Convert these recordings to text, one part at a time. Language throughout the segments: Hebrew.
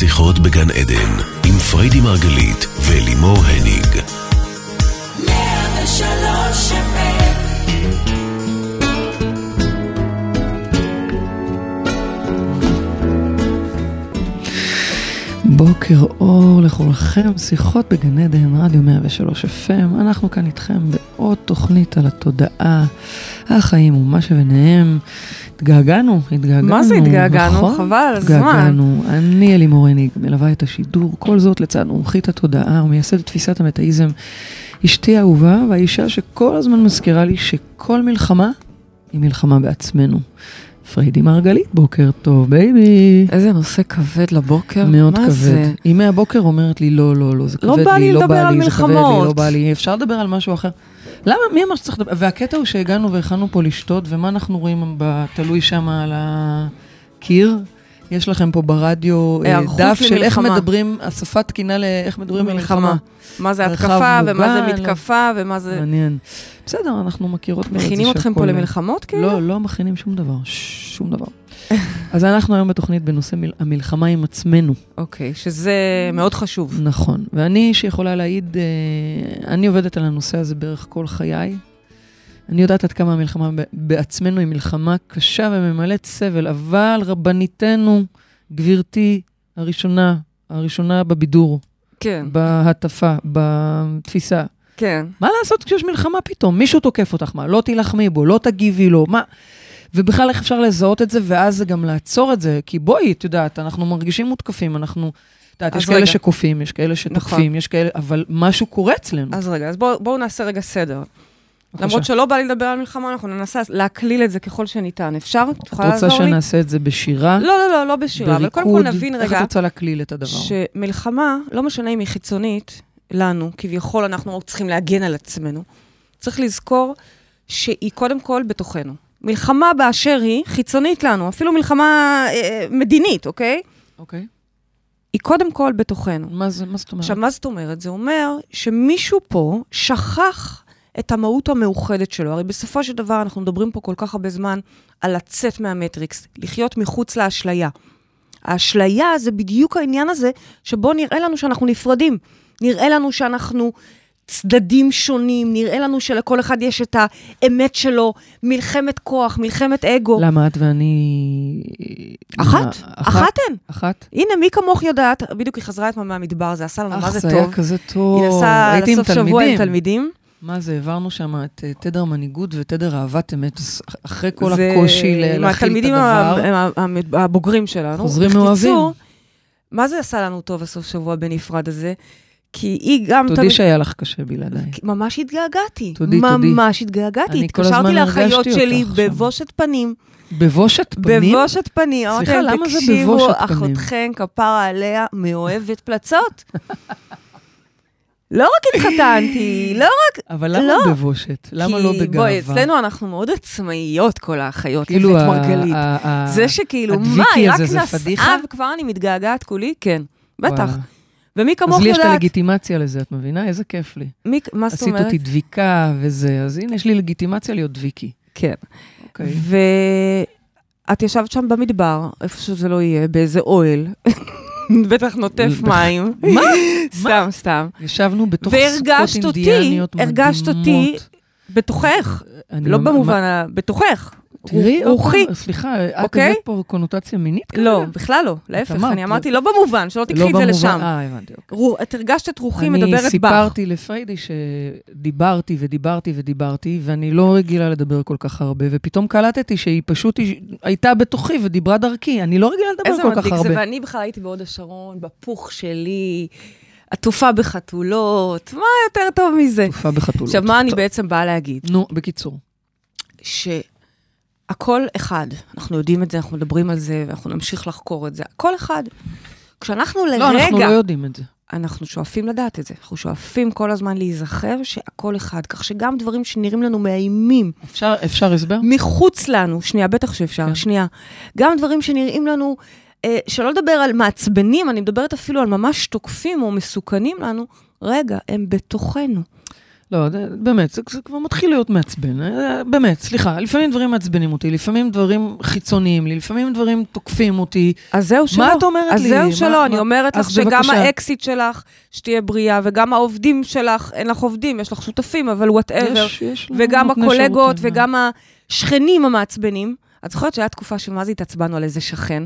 שיחות בגן עדן, עם פריידי מרגלית ולימור הניג. בוקר אור לכולכם, שיחות בגן עדן, רדיו 103 FM. אנחנו כאן איתכם בעוד תוכנית על התודעה, החיים ומה שביניהם. התגעגענו, התגעגענו. מה זה התגעגענו? נכון? חבל הזמן. התגעגענו. אני אלימור הניג, מלווה את השידור, כל זאת לצד מומחית התודעה ומייסדת תפיסת המטאיזם. אשתי האהובה והאישה שכל הזמן מזכירה לי שכל מלחמה היא מלחמה בעצמנו. פריידי מרגלית, בוקר טוב, baby. איזה נושא כבד לבוקר. מאוד מה כבד. זה? היא מהבוקר אומרת לי, לא, לא, לא, זה לא כבד לי לא בא לי, זה כבד לי. לא בא לי, אפשר לדבר על משהו אחר. למה, מי אמר שצריך לדבר? והקטע הוא שהגענו והכנו פה לשתות, ומה אנחנו רואים בתלוי שם על הקיר? יש לכם פה ברדיו אה, דף של איך. מדברים, השפה תקינה לאיך מדברים במלחמה. מלחמה. מה זה התקפה, ומה זה מתקפה, ומה זה... מעניין. בסדר, אנחנו מכירות זה מכינים אתכם פה למלחמות, כאילו? לא, לא מכינים שום דבר, שום דבר. אז אנחנו היום בתוכנית בנושא מל- המלחמה עם עצמנו. אוקיי, שזה מאוד חשוב. נכון, ואני שיכולה להעיד, אה, אני עובדת על הנושא הזה בערך כל חיי. אני יודעת עד כמה המלחמה בעצמנו היא מלחמה קשה וממלאת סבל, אבל רבניתנו, גברתי הראשונה, הראשונה בבידור, כן, בהטפה, בתפיסה, כן. מה לעשות כשיש מלחמה פתאום? מישהו תוקף אותך, מה? לא תילחמי בו, לא תגיבי לו, מה? ובכלל, איך אפשר לזהות את זה, ואז זה גם לעצור את זה? כי בואי, את יודעת, אנחנו מרגישים מותקפים, אנחנו... את יודעת, יש כאלה רגע. שכופים, יש כאלה שתוקפים, נכון. יש כאלה, אבל משהו קורה אצלנו. אז רגע, אז בואו בואו נעשה רגע סדר. בבקשה. למרות שלא בא לי לדבר על מלחמה, אנחנו ננסה להקליל את זה ככל שניתן. אפשר? את את יכולה רוצה לעזור לי? שנעשה את זה בשירה? לא, לא, לא, לא בשירה, אבל קודם כל נבין איך רגע את רוצה להקליל את הדבר? שמלחמה, לא משנה אם היא חיצונית לנו, כביכול אנחנו צריכים להגן על עצמנו, צריך לזכור שהיא קודם כל בתוכנו. מלחמה באשר היא, חיצונית לנו, אפילו מלחמה אה, מדינית, אוקיי? אוקיי. היא קודם כל בתוכנו. מה זה, מה זאת אומרת? עכשיו, מה זאת אומרת? זה אומר שמישהו פה שכח את המהות המאוחדת שלו. הרי בסופו של דבר אנחנו מדברים פה כל כך הרבה זמן על לצאת מהמטריקס, לחיות מחוץ לאשליה. האשליה זה בדיוק העניין הזה, שבו נראה לנו שאנחנו נפרדים. נראה לנו שאנחנו צדדים שונים, נראה לנו שלכל אחד יש את האמת שלו, מלחמת כוח, מלחמת אגו. למה את ואני... אחת, אחת הן. אחת? הנה, מי כמוך יודעת, בדיוק היא חזרה אתמול מהמדבר, זה עשה לנו מה אך, זה זה היה טוב. כזה טוב. היא נסעה לסוף שבוע עם תלמידים. מה זה, העברנו שם את אה, תדר מנהיגות ותדר אהבת אמת, אחרי כל זה הקושי להכיל את התלמידים הדבר. ה- ה- ה- הבוגרים שלנו. חוזרים מאוהבים. מה זה עשה לנו טוב הסוף שבוע בנפרד הזה? כי היא גם... תודי תמיד- שהיה לך קשה בלעדיי. ממש התגעגעתי. תודי, תודי. ממש התגעגעתי. אני כל הזמן התקשרתי לאחיות הרגשתי שלי אותך. בבושת פנים. בבושת פנים? בבושת פנים. סליחה, למה זה תקשיבו, בבושת פנים?" אחותכם, כפרה עליה, מאוהבת פלצות. לא רק התחתנתי, לא רק... אבל למה לא. בבושת? למה לא כי בגאווה? בואי, אצלנו אנחנו מאוד עצמאיות, כל האחיות, כאילו, ה- מרגלית. זה שכאילו, מה, היא רק נסעה? וכבר אני מתגעגעת כולי? כן, בטח. ומי אז כמוך לי יש את יודעת, הלגיטימציה לזה, את מבינה? איזה כיף לי. מי- מה זאת עשית אומרת? אותי דביקה וזה, אז הנה, יש לי לגיטימציה להיות דביקי. כן. אוקיי. ואת ישבת שם במדבר, איפה שזה לא יהיה, באיזה אוהל. בטח נוטף מים. מה? סתם, סתם. ישבנו בתוך והרגשת סוכות אותי, אינדיאניות הרגשת אותי מדהימות. בתוכך. אני לא אומר- במובן, ה- בתוכך. תראי, רוחי. עוד פעם, סליחה, את אוקיי? הבאת פה קונוטציה מינית? לא, כרגע? בכלל לא, להפך, אני לא. אמרתי לא במובן, שלא תקחי לא את זה במובן- לשם. אה, הבנתי, אוקיי. רו- את הרגשת את רוחי מדברת אני בך. סיפרתי לפריידי שדיברתי ודיברתי ודיברתי, ואני לא רגילה לדבר כל כך הרבה, ופתאום קלטתי שהיא פשוט הייתה בתוכי ודיברה דרכי. אני לא רגילה לדבר איזה כל כך מדליק זה, הרבה. ואני בכלל הייתי בהוד השרון, בפוך שלי, עטופה בחתולות, מה יותר טוב מזה? תקופה בחתולות. עכשיו, מה אני בעצם באה להגיד? נו, בקיצור. שהכל אחד, אנחנו יודעים את זה, אנחנו מדברים על זה, ואנחנו נמשיך לחקור את זה, הכל אחד. כשאנחנו לא, אנחנו לא לרגע, יודעים את זה. אנחנו שואפים לדעת את זה, אנחנו שואפים כל הזמן להיזכר שהכל אחד, כך שגם דברים שנראים לנו מאיימים, אפשר- אפשר הסבר? מחוץ לנו, שנייה, בטח שאפשר, כן. שנייה. גם דברים שנראים לנו, אה, שלא לדבר על מעצבנים, אני מדברת אפילו על ממש תוקפים או מסוכנים לנו, רגע, הם בתוכנו. לא, זה- באמת, זה, זה כבר מתחיל להיות מעצבן. אה, באמת, סליחה, לפעמים דברים מעצבנים אותי, לפעמים דברים חיצוניים לי, לפעמים דברים תוקפים אותי. אז זהו שלא. מה את אומרת אז לי? זהו מה- שלא, אני מה- אומרת אז לך שגם בבקשה. האקסיט שלך, שתהיה בריאה, וגם העובדים שלך, אין לך עובדים, יש לך שותפים, אבל וואטאבר. יש, יש וגם הקולגות, שירותים, וגם השכנים המעצבנים. את זוכרת שהייתה תקופה שמה זה התעצבנו על איזה שכן?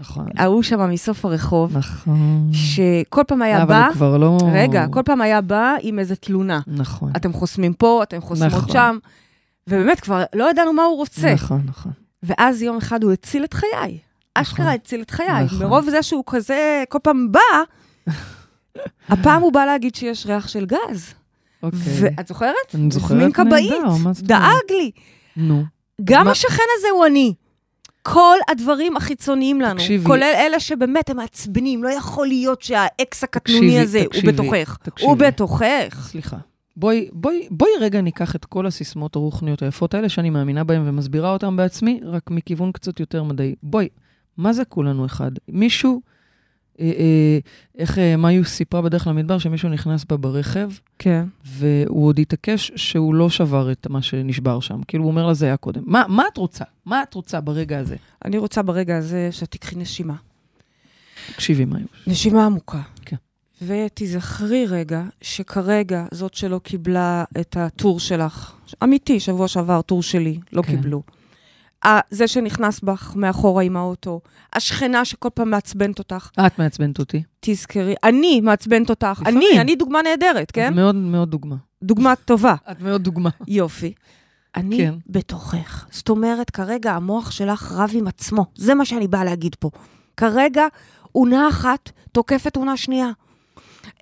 נכון, ההוא שם מסוף הרחוב, נכון. שכל פעם היה אבל בא, הוא כבר לא... רגע, כל פעם היה בא עם איזה תלונה. נכון. אתם חוסמים פה, אתם חוסמות נכון. שם, ובאמת, כבר לא ידענו מה הוא רוצה. נכון, נכון. ואז יום אחד הוא הציל את חיי. אשכרה הציל את חיי. נכון. מרוב זה שהוא כזה, כל פעם בא, הפעם הוא בא להגיד שיש ריח של גז. אוקיי. ואת זוכרת? אני זוכרת נהדר, מה זאת אומרת? דאג לי. נו. גם מה- השכן הזה הוא אני. כל הדברים החיצוניים לנו, תקשיבי. כולל אלה שבאמת הם מעצבנים, לא יכול להיות שהאקס הקטנוני תקשיבי, הזה הוא תקשיבי, בתוכך. תקשיבי. הוא בתוכך. סליחה. בואי, בואי, בואי רגע ניקח את כל הסיסמאות הרוחניות היפות האלה שאני מאמינה בהן ומסבירה אותן בעצמי, רק מכיוון קצת יותר מדעי. בואי, מה זה כולנו אחד? מישהו, איך אה, מאיוס סיפרה בדרך למדבר, שמישהו נכנס בה ברכב, כן. והוא עוד התעקש שהוא לא שבר את מה שנשבר שם. כאילו, הוא אומר לה, זה היה קודם. מה, מה את רוצה? מה את רוצה ברגע הזה? אני רוצה ברגע הזה שתיקחי נשימה. תקשיבי, מאיוס. נשימה עמוקה. כן. ותיזכרי רגע שכרגע זאת שלא קיבלה את הטור שלך, אמיתי, שבוע שעבר, טור שלי, לא כן. קיבלו. זה שנכנס בך מאחורה עם האוטו, השכנה שכל פעם מעצבנת אותך, את מעצבנת אותי. תזכרי, אני מעצבנת אותך, לפעמים. אני, אני דוגמה נהדרת, כן? את מאוד מאוד דוגמה. דוגמה טובה. את מאוד דוגמה. יופי. אני כן. בתוכך. זאת אומרת, כרגע המוח שלך רב עם עצמו. זה מה שאני באה להגיד פה. כרגע אונה אחת תוקפת אונה שנייה.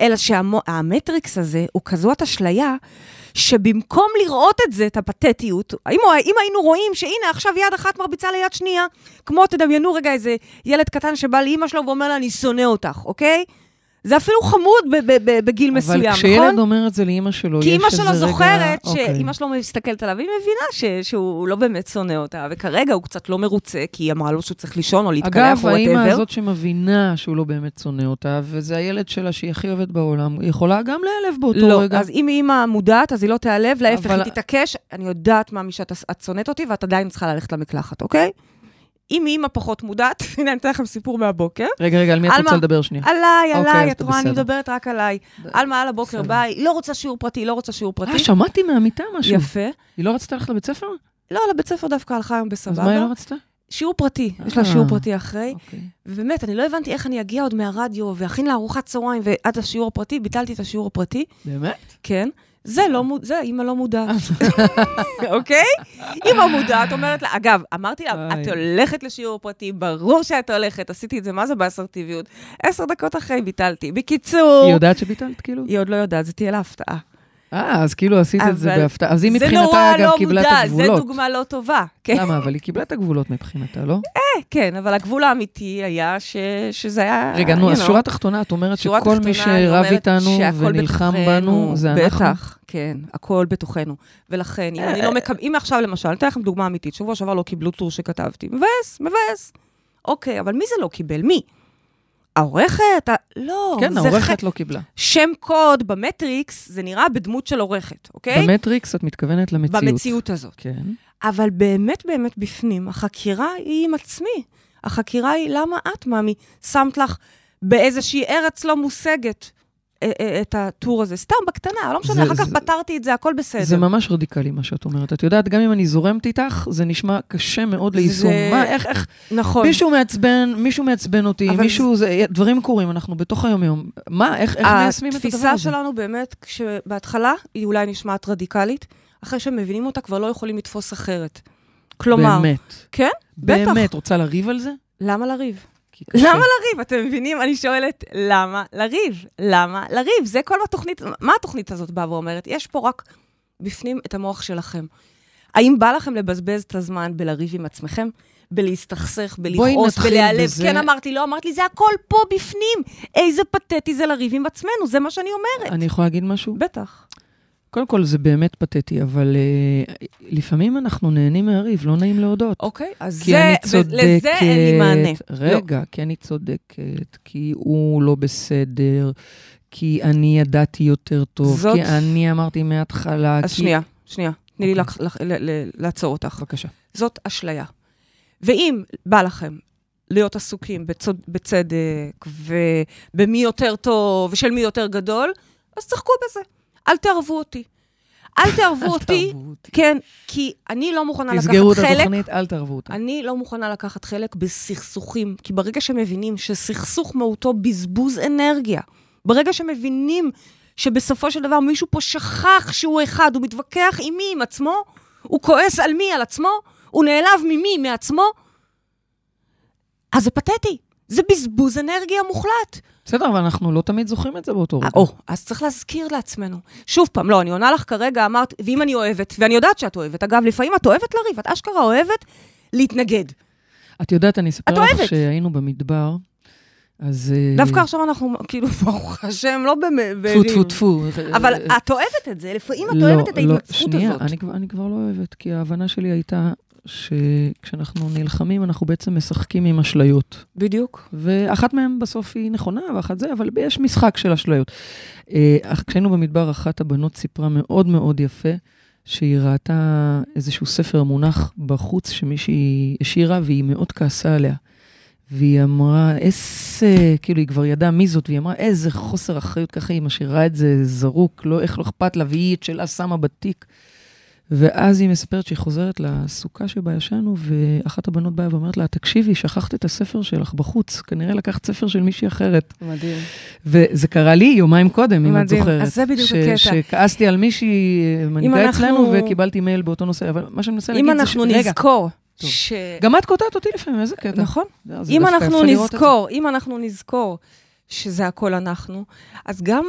אלא שהמטריקס הזה הוא כזאת אשליה, שבמקום לראות את זה, את הפתטיות, אם, אם היינו רואים שהנה עכשיו יד אחת מרביצה ליד שנייה, כמו תדמיינו רגע איזה ילד קטן שבא לאימא שלו ואומר לה, אני שונא אותך, אוקיי? זה אפילו חמוד בגיל מסוים, אבל נכון? כשילד אומר את זה לאימא שלו, כי יש אימא איזה שלו רגע... זוכרת אוקיי. שאימא שלו מסתכלת עליו, היא מבינה ש... שהוא לא באמת שונא אותה, וכרגע הוא קצת לא מרוצה, כי היא אמרה לו שהוא צריך לישון או להתקלח אגב, או האימא whatever. הזאת שמבינה שהוא לא באמת שונא אותה, וזה הילד שלה שהיא הכי אוהבת בעולם, היא יכולה גם להיעלב באותו לא, רגע. אז אם אימא מודעת, אז היא לא תיעלב, להפך, אבל- היא תתעקש, אני יודעת, מאמי, שאת את שונאת אותי, ואת עדיין צריכה ללכת למקלחת, אוקיי? אם אימא פחות מודעת, הנה, אני אתן לכם סיפור מהבוקר. רגע, רגע, על מי את רוצה? לדבר שנייה? עליי, אוקיי, עליי, אז את רואה, אני. מדברת רק עליי. עלמה על הבוקר. ביי, לא רוצה שיעור פרטי, לא רוצה שיעור פרטי. אה, שמעתי מהמיטה משהו. יפה. היא לא רצתה ללכת לבית ספר? לא, לבית ספר דווקא הלכה היום אז בסבבה. מה היא לא רצתה? שיעור פרטי, יש לה אה. שיעור פרטי אחרי. אוקיי. ובאמת, אני לא הבנתי איך אני אגיע עוד מהרדיו ואכין לה ארוחת צהריים ועד השיעור הפרטי, ביטלתי את השיעור הפרטי, באמת? כן. זה לא מוד... זה, אימא לא מודעת. אוקיי? אימא מודעת, אומרת לה, אגב, אמרתי לה. את הולכת לשיעור פרטי, ברור שאת הולכת, עשיתי את זה, מה זה באסרטיביות? עשר דקות אחרי ביטלתי. בקיצור, היא יודעת שביטלת, כאילו? היא עוד לא יודעת, זה תהיה לה הפתעה. אה, אז כאילו עשית את זה בהפתעה. אז היא מבחינתה, נורא אגב, לא קיבלה את מודע, הגבולות. זה דוגמה לא טובה. כן, למה? אבל היא קיבלה את הגבולות מבחינתה, לא? כן, אבל הגבול האמיתי היה ש... שזה היה... רגע, נו, אז. שורה תחתונה, את אומרת שכל מי שרב איתנו ונלחם בנו, זה אנחנו? בטח, כן, הכל בתוכנו. ולכן, אם אני לא מקבל, אם עכשיו למשל, אני אתן לכם דוגמה אמיתית, שבוע שעבר לא קיבלו טור שכתבתי, מבאס, מבאס. אוקיי, אבל מי זה לא קיבל? מי? העורכת? לא, כן, העורכת ח- לא קיבלה. שם קוד במטריקס, זה נראה בדמות של עורכת, אוקיי? במטריקס את מתכוונת למציאות. במציאות הזאת. כן. אבל באמת באמת בפנים, החקירה היא עם עצמי. החקירה היא למה את, מאמי, שמת לך באיזושהי ארץ לא מושגת את הטור הזה. סתם, בקטנה, לא משנה, זה- אחר כך פתרתי את זה, הכל בסדר. זה ממש רדיקלי מה שאת אומרת. את יודעת, גם אם אני זורמת איתך, זה נשמע קשה מאוד ליישום. זה- מה, איך, איך, נכון. מישהו מעצבן, מישהו מעצבן אותי, מישהו, זה, דברים קורים, אנחנו בתוך היום-יום. מה, איך, איך מיישמים את הדבר הזה? התפיסה שלנו באמת, כשבהתחלה היא אולי נשמעת רדיקלית, אחרי שמבינים אותה כבר לא יכולים לתפוס אחרת. כלומר, באמת. כן? בטח. באמת, רוצה לריב על זה? למה לריב? למה לריב? אתם מבינים? אני שואלת, למה לריב? למה לריב? זה כל התוכנית, מה התוכנית הזאת באה ואומרת? יש פה רק בפנים את המוח שלכם. האם בא לכם לבזבז את הזמן בלריב עם עצמכם? בלהסתכסך, בלכעוס, בלהיעלב? בזה. כן, אמרתי, לא אמרת לי, זה הכל פה בפנים. איזה פתטי זה לריב עם עצמנו, זה מה שאני אומרת. אני יכולה להגיד משהו? בטח. קודם כל, זה באמת פתטי, אבל uh, לפעמים אנחנו נהנים מהריב, לא נעים להודות. אוקיי, אז כי זה, צודקת. לזה אין לי מענה. לא. רגע, כי אני צודקת, כי הוא לא בסדר, כי אני ידעתי יותר טוב, זאת- כי אני אמרתי מההתחלה. אז כי... שנייה, שנייה. תני לי אוקיי. לח- לח- ל- ל- לעצור אותך. בבקשה. זאת אשליה. ואם בא לכם להיות עסוקים בצוד, בצדק ובמי יותר טוב ושל מי יותר גדול, אז תשחקו בזה. אל תערבו אותי. אל תערבו אותי, אותי. כן, כי אני לא מוכנה לקחת תסגרו את חלק. התוכנית, אל תערבו אותה. אני לא מוכנה לקחת חלק בסכסוכים, כי ברגע שמבינים שסכסוך מהותו בזבוז אנרגיה, ברגע שמבינים שבסופו של דבר מישהו פה שכח שהוא אחד, הוא מתווכח עם מי? עם עצמו? הוא כועס על מי? על עצמו? הוא נעלב ממי? מעצמו? אז זה פתטי. זה בזבוז אנרגיה מוחלט. בסדר, אבל אנחנו לא תמיד זוכרים את זה באותו רגע. או, אז צריך להזכיר לעצמנו. שוב פעם, לא, אני עונה לך כרגע, אמרת, ואם אני אוהבת, ואני יודעת שאת אוהבת, אגב, לפעמים את אוהבת לריב, את אשכרה אוהבת להתנגד. את יודעת, אני אספר לך. שהיינו במדבר, אז... אה, דווקא עכשיו אנחנו, כאילו, ברוך השם, לא במ- טפו. טפו, טפו. אבל אה, את אוהבת את זה, לפעמים את לא, אוהבת את לא, ההתנצחות שנייה, הזאת. אני, כבר- אני כבר לא אוהבת, כי ההבנה שלי הייתה שכשאנחנו נלחמים, אנחנו בעצם משחקים עם אשליות. בדיוק. ואחת מהן בסוף היא נכונה, ואחת זה, אבל יש משחק של אשליות. אה, אך כשהיינו במדבר, אחת הבנות סיפרה מאוד מאוד יפה, שהיא ראתה איזשהו ספר מונח בחוץ שמישהי השאירה, והיא מאוד כעסה עליה. והיא אמרה, איזה, כאילו, היא כבר ידעה מי זאת, והיא אמרה, איזה חוסר אחריות, ככה היא משאירה את זה זרוק, לא, איך לא אכפת לה, והיא את שלה שמה בתיק. ואז היא מספרת שהיא חוזרת לסוכה שבה ישנו, ואחת הבנות באה ואומרת לה, תקשיבי, שכחת את הספר שלך בחוץ, כנראה לקחת ספר של מישהי אחרת. מדהים. וזה קרה לי יומיים קודם, אם את מדהים. זוכרת. אז זה בדיוק ש- הקטע. שכעסתי על מישהי מנהיגה אנחנו- אצלנו, וקיבלתי מייל באותו נושא, אבל מה שאני מנסה להגיד אם זה אנחנו רגע, נזכור טוב. ש... גם את קוטעת אותי לפעמים, איזה קטע. נכון. אם אנחנו. נזכור, אם אנחנו נזכור שזה הכל אנחנו, אז גם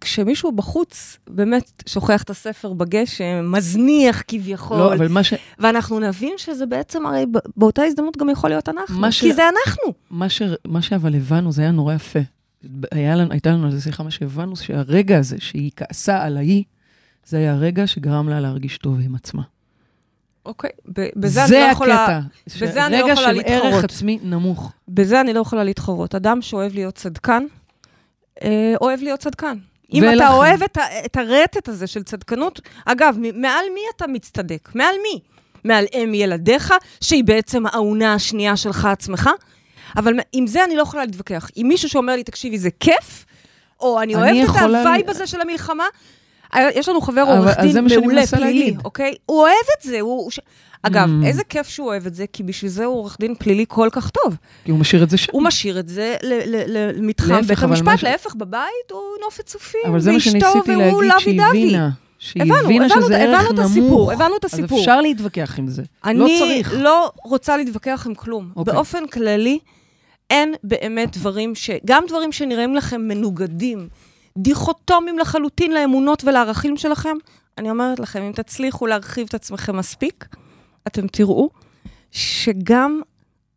כשמישהו בחוץ באמת שוכח את הספר בגשם, מזניח כביכול, לא, אבל מה ש... ואנחנו נבין שזה בעצם, הרי באותה הזדמנות גם יכול להיות אנחנו, מה ש- כי זה אנחנו. מה, ש... מה שאבל הבנו, זה היה נורא יפה. היה לנו, הייתה לנו על זה שיחה, מה שהבנו, שהרגע הזה שהיא כעסה על ההיא, זה היה הרגע שגרם לה להרגיש טוב עם עצמה. אוקיי, בזה אני לא יכולה... הקטע. בזה אני לא רגע יכולה של להתחרות. ערך עצמי נמוך. בזה אני לא יכולה להתחרות. אדם שאוהב להיות צדקן, אה, אוהב להיות צדקן. אם ולכן- אתה אוהב את, ה- את הרטט הזה של צדקנות, אגב, מעל מי אתה מצטדק? מעל מי? מעל אם ילדיך, שהיא בעצם האונה השנייה שלך עצמך? אבל עם זה אני לא יכולה להתווכח. עם מישהו שאומר לי, תקשיבי, זה כיף, או אני אני אוהבת את ה vibe ל- הזה של המלחמה, יש לנו חבר עורך דין מעולה, פלילי. אוקיי? הוא אוהב את זה, הוא... אגב, Mm. איזה כיף שהוא אוהב את זה, כי בשביל זה הוא עורך דין פלילי כל כך טוב. כי הוא משאיר את זה שם. הוא משאיר את זה למתחם בית המשפט, להפך, בבית הוא נופת צופים, אבל זה מה שניסיתי להגיד, לוי שהיא. הבינה. שהיא הבנו, הבינה הבנו, שזה הבנו ערך את נמוך. הסיפור, הבנו את הסיפור. אז אפשר להתווכח עם זה. אני לא צריך. לא רוצה להתווכח עם כלום. אוקיי. באופן כללי, אין באמת דברים ש... גם דברים שנראים לכם מנוגדים, דיכוטומיים לחלוטין לאמונות ולערכים שלכם, אני אומרת לכם, אם תצליחו להרחיב את עצמכם מספיק, אתם תראו שגם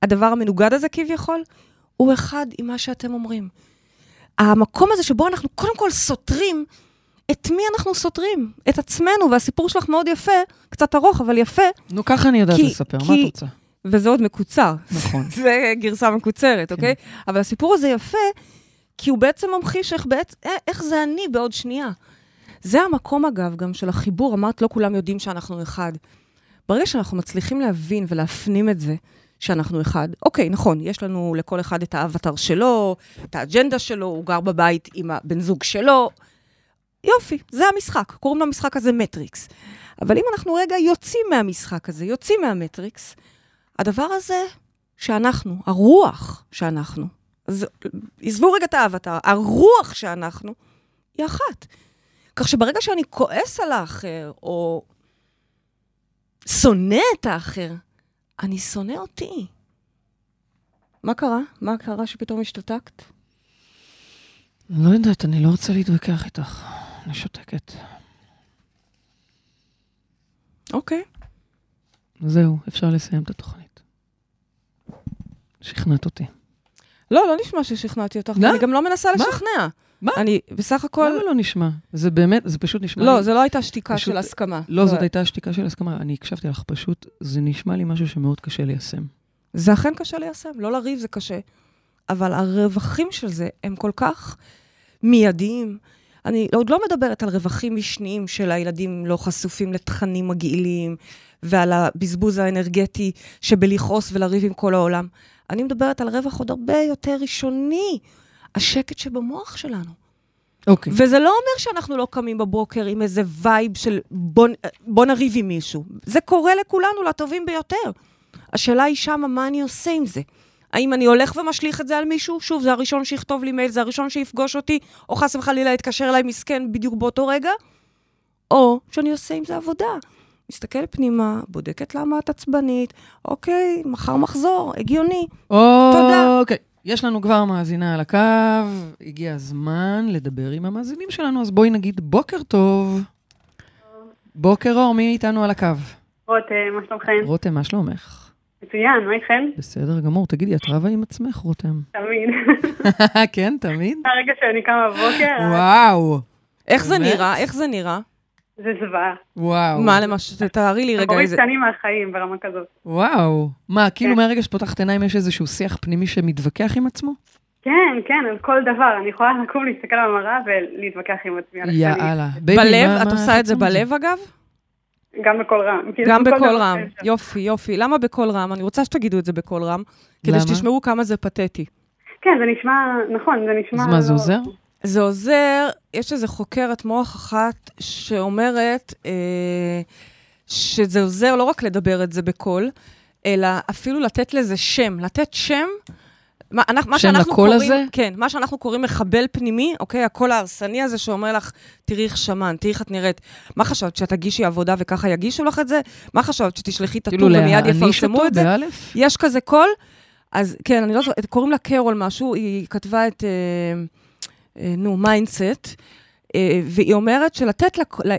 הדבר המנוגד הזה כביכול, הוא אחד עם מה שאתם אומרים. המקום הזה שבו אנחנו קודם כל סותרים, את מי אנחנו סותרים? את עצמנו, והסיפור שלך מאוד יפה, קצת ארוך, אבל יפה, נו, ככה אני יודעת כי- לספר, מה כי- את רוצה? וזה עוד מקוצר. נכון. זה גרסה מקוצרת, אוקיי? אבל הסיפור הזה יפה, כי הוא בעצם ממחיש איך, בעצ... אה, איך זה אני בעוד שנייה. זה המקום, אגב, גם של החיבור. אמרת, לא כולם יודעים שאנחנו אחד. ברגע שאנחנו מצליחים להבין ולהפנים את זה, שאנחנו אחד, אוקיי, נכון, יש לנו לכל אחד את האבטר שלו, את האג'נדה שלו, הוא גר בבית עם הבן זוג שלו. יופי, זה המשחק. קוראים למשחק הזה מטריקס. אבל אם אנחנו רגע יוצאים מהמשחק הזה, יוצאים מהמטריקס, הדבר הזה שאנחנו, הרוח שאנחנו, אז עזבו רגע את האבטר, הרוח שאנחנו, היא אחת. כך שברגע שאני כועס על האחר, או שונא את האחר, אני שונא אותי. מה קרה? מה קרה שפתאום השתתקת? לא יודעת, אני לא רוצה להתווכח איתך. אני שותקת. אוקיי. זהו, אפשר לסיים את התוכנית. שכנעת אותי. לא, לא נשמע ששכנעתי אותך, לא? ואני גם לא מנסה? לשכנע. מה? אני בסך הכל... למה לא נשמע? זה באמת, זה פשוט נשמע לא, לי... זה לא הייתה שתיקה פשוט- של הסכמה. לא, זאת הייתה שתיקה של הסכמה. אני הקשבתי לך פשוט, זה נשמע לי משהו שמאוד קשה ליישם. זה אכן קשה ליישם, לא לריב זה קשה, אבל הרווחים של זה הם כל כך מיידיים. אני עוד לא מדברת על רווחים משניים של הילדים לא חשופים לתכנים מגעילים ועל הבזבוז האנרגטי שבלכעוס ולריב עם כל העולם. אני מדברת על רווח עוד הרבה יותר ראשוני, השקט שבמוח שלנו. אוקיי. וזה לא אומר שאנחנו לא קמים בבוקר עם איזה vibe של בוא, בוא נריב עם מישהו. זה קורה לכולנו, לטובים ביותר. השאלה היא שמה, מה אני עושה עם זה? האם אני הולך ומשליך את זה על מישהו? שוב, זה הראשון שיכתוב לי מייל, זה הראשון שיפגוש אותי, או חס וחלילה יתקשר אליי מסכן בדיוק באותו רגע, או שאני עושה עם זה עבודה. מסתכלת פנימה, בודקת למה את עצבנית, אוקיי, מחר מחזור, הגיוני. תודה. אוקיי. יש לנו כבר מאזינה על הקו, הגיע הזמן לדבר עם המאזינים שלנו, אז בואי נגיד בוקר טוב. בוקר אור, מי איתנו על הקו? רותם, מה שלומכם? רותם, מה שלומך? מצוין, מה איתכם? בסדר גמור. תגידי, את רבה עם עצמך, רותם? תמיד. כן, תמיד? הרגע שאני קמה בבוקר, וואו. איך זה באמת? נראה? איך זה נראה? זה זוועה. וואו. מה למשל, תארי לי רגע איזה... קטנים מהחיים ברמה כזאת. וואו. מה, כאילו כן. מהרגע שפותחת עיניים יש איזשהו שיח פנימי שמתווכח עם עצמו? כן, כן, על כל דבר. אני יכולה לקום, להסתכל על המראה ולהתווכח עם עצמי. יאללה. בלב? את עושה את זה? בלב אגב? גם בקול רם. כאילו, גם כל בקול רם. יופי, יופי. למה בקול רם? אני רוצה שתגידו את זה בקול רם, כדי? שתשמעו כמה זה פתטי. כן, זה נשמע, נכון, זה נשמע... אז מה, זה לא- עוזר? זה עוזר, יש איזו חוקרת מוח אחת שאומרת אה, שזה עוזר לא רק לדבר את זה בקול, אלא אפילו לתת לזה שם. לתת שם, מה, אנחנו, מה שאנחנו לקול קוראים, הזה? כן, מה שאנחנו קוראים מחבל פנימי, אוקיי? הקול ההרסני הזה שאומר לך, תראי איך שמן, תראי איך את נראית. מה חשבת, שאת תגישי עבודה וככה יגישו לך את זה? מה חשבת, שתשלחי את כאילו הטור ומיד יפרסמו את זה? באלף? יש כזה קול, אז כן, אני לא זוכרת, קוראים לה קרול משהו, היא כתבה את, אה, נו, Mindset, אה, והיא אומרת שלתת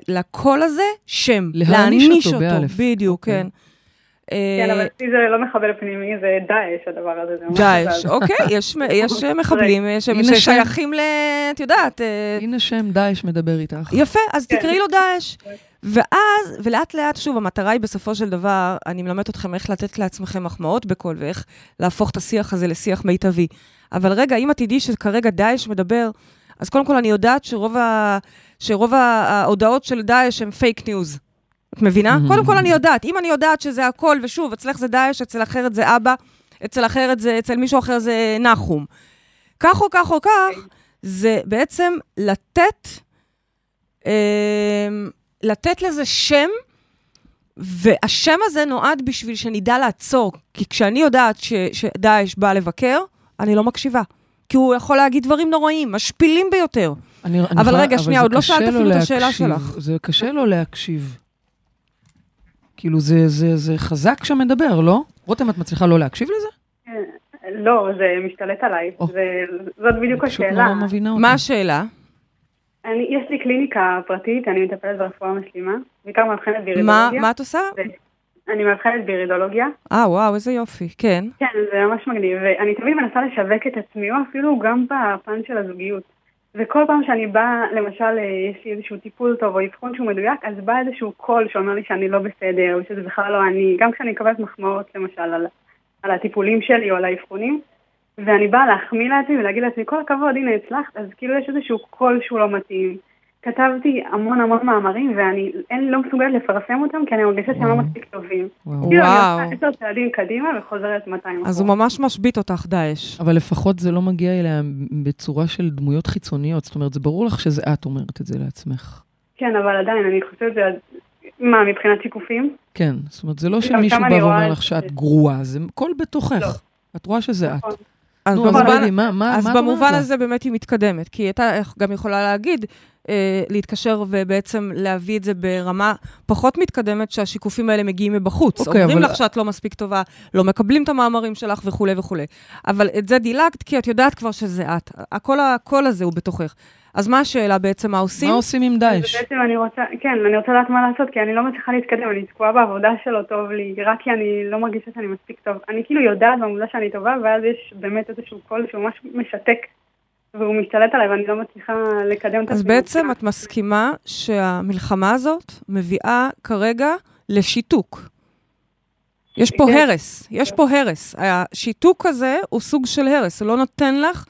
לקול הזה שם, להעניש אותו, באלף. בדיוק, אוקיי. כן. אה, כן, אבל אצלי זה לא מחבל פנימי, זה דאעש הדבר הזה. דאעש. אוקיי, יש, יש אה, מחבלים אה. ששייכים ל... את יודעת, אה, הנה שם דאעש מדבר איתך. יפה, אז כן. תקראי לו דאעש. ואז, ולאט לאט, שוב, המטרה היא בסופו של דבר, אני מלמדת אתכם איך לתת לעצמכם מחמאות בקול, ואיך להפוך את השיח הזה לשיח מיטבי. אבל רגע, אם את תדעי שכרגע דאעש מדבר, אז קודם כל אני יודעת שרוב, ה, שרוב ההודעות של דאעש הם פייק ניוז. את מבינה? Mhm. קודם כל אני יודעת. אם אני יודעת שזה הכל, ושוב, אצלך זה דאעש, אצל אחרת זה אבא, אצל אחרת זה, אצל מישהו אחר זה נחום. כך או כך או כך, זה בעצם לתת, אמ, לתת לזה שם, והשם הזה נועד בשביל שנדע לעצור. כי כשאני יודעת ש- שדאעש בא לבקר, אני לא מקשיבה. כי הוא יכול להגיד דברים נוראיים, משפילים ביותר. אני, אני אבל יכולה- רגע, שנייה, זה עוד לא שאלת לו אפילו את השאלה. שלך. זה קשה לו להקשיב. כאילו, זה, זה, זה חזק שם מדבר, לא? רותם, את מצליחה לא להקשיב לזה? לא, זה משתלט עליי. זה- זאת בדיוק השאלה. לא. מה השאלה? אני, יש לי קליניקה פרטית, אני מטפלת ברפואה משלימה, בעיקר מאבחנת מה, באירידולוגיה. מה את עושה? אני מאבחנת באירידולוגיה. אה, וואו, איזה יופי, כן. כן, זה ממש מגניב, ואני תמיד מנסה לשווק את עצמי, או אפילו גם בפן של הזוגיות. וכל פעם שאני באה, למשל, אה, יש לי איזשהו טיפול טוב או אבחון שהוא מדויק, אז בא איזשהו קול שאומר לי שאני לא בסדר, או שזה בכלל לא אני, גם כשאני מקבלת מחמאות, למשל, על, על הטיפולים שלי או על האבחונים, ואני באה להחמיא לעצמי ולהגיד לעצמי, כל הכבוד, הנה הצלחת, אז כאילו יש איזשהו קול שהוא לא מתאים. כתבתי המון המון מאמרים, ואני אין, לא מסוגלת לפרסם אותם, כי אני מרגישה שהם לא. מספיק טובים. וואו. כאילו, אני. עושה עשר צעדים קדימה וחוזרת 200 אחורה. אז הוא ממש משבית אותך, דאעש. אבל לפחות זה לא מגיע אליה בצורה של דמויות חיצוניות. זאת אומרת, זה ברור לך שזה את אומרת את זה לעצמך. כן, אבל עדיין, אני חושבת שזה... מה, מבחינת שיקופים? כן, זאת אומרת, זה לא שמישהו שם בא ואומר את לך זה. שאת גרועה, זה קול בתוכך. לא. את רואה שזה את. אז נו, אז במובן- בייבי, מה מה- אז מה במובן? הזה באמת היא מתקדמת, כי הייתה גם יכולה להגיד, אה, להתקשר ובעצם להביא את זה ברמה פחות מתקדמת, שהשיקופים האלה מגיעים מבחוץ. אוקיי, אומרים אבל- לך שאת לא מספיק טובה, לא מקבלים את המאמרים שלך וכולי וכולי. אבל את זה דילגת, כי את יודעת כבר שזה את. הקול הזה הוא בתוכך. אז מה השאלה בעצם, מה עושים? מה עושים עם אז דאעש? בעצם אני רוצה, כן, אני רוצה לדעת מה לעשות, כי אני לא מצליחה להתקדם, אני תקועה בעבודה שלא טוב לי, רק כי אני לא מרגישה שאני מספיק טוב. אני כאילו יודעת במודע שאני טובה, ואז יש באמת איזשהו קול שהוא ממש משתק, והוא משתלט עליי, ואני לא מצליחה לקדם את אז עצמי. בעצם את מסכימה שהמלחמה הזאת מביאה כרגע לשיתוק. יש פה כן. הרס, יש פה הרס. השיתוק הזה הוא סוג של הרס, הוא לא נותן לך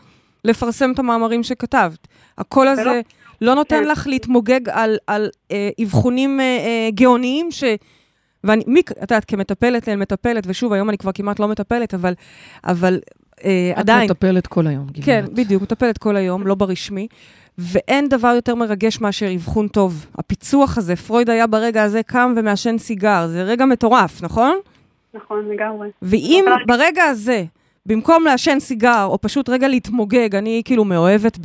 לפרסם את המאמרים שכתבת. הקול הזה ולא- לא נותן כן. לך להתמוגג על, על אה, אבחונים אה, אה, גאוניים ש... ואני, מי, את יודעת, כמטפלת לאל מטפלת, ושוב, היום אני כבר כמעט לא מטפלת, אבל, אבל אה, עדיין, את מטפלת כל היום, גברת. כן, בדיוק, מטפלת כל היום, לא ברשמי. ואין דבר יותר מרגש מאשר אבחון טוב. הפיצוח הזה, פרויד היה ברגע הזה קם ומעשן סיגר, זה רגע מטורף, נכון? נכון, לגמרי. ואם ברגע הזה, במקום לעשן סיגר, או פשוט רגע להתמוגג, אני כאילו מאוהבת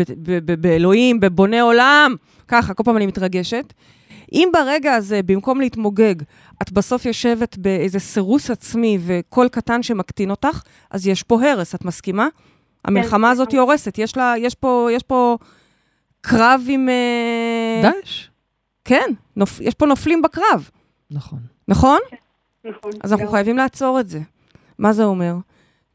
באלוהים, בבונה עולם, ככה, כל פעם אני מתרגשת. אם ברגע הזה, במקום להתמוגג, את בסוף יושבת באיזה סירוס עצמי וקול קטן שמקטין אותך, אז יש פה הרס, את מסכימה? המלחמה הזאת היא הורסת, יש לה, יש פה, יש פה קרב עם... אה, דאעש? כן, נופ, יש פה נופלים בקרב, נכון. נכון? נכון. אז אנחנו. חייבים לעצור את זה. מה זה אומר?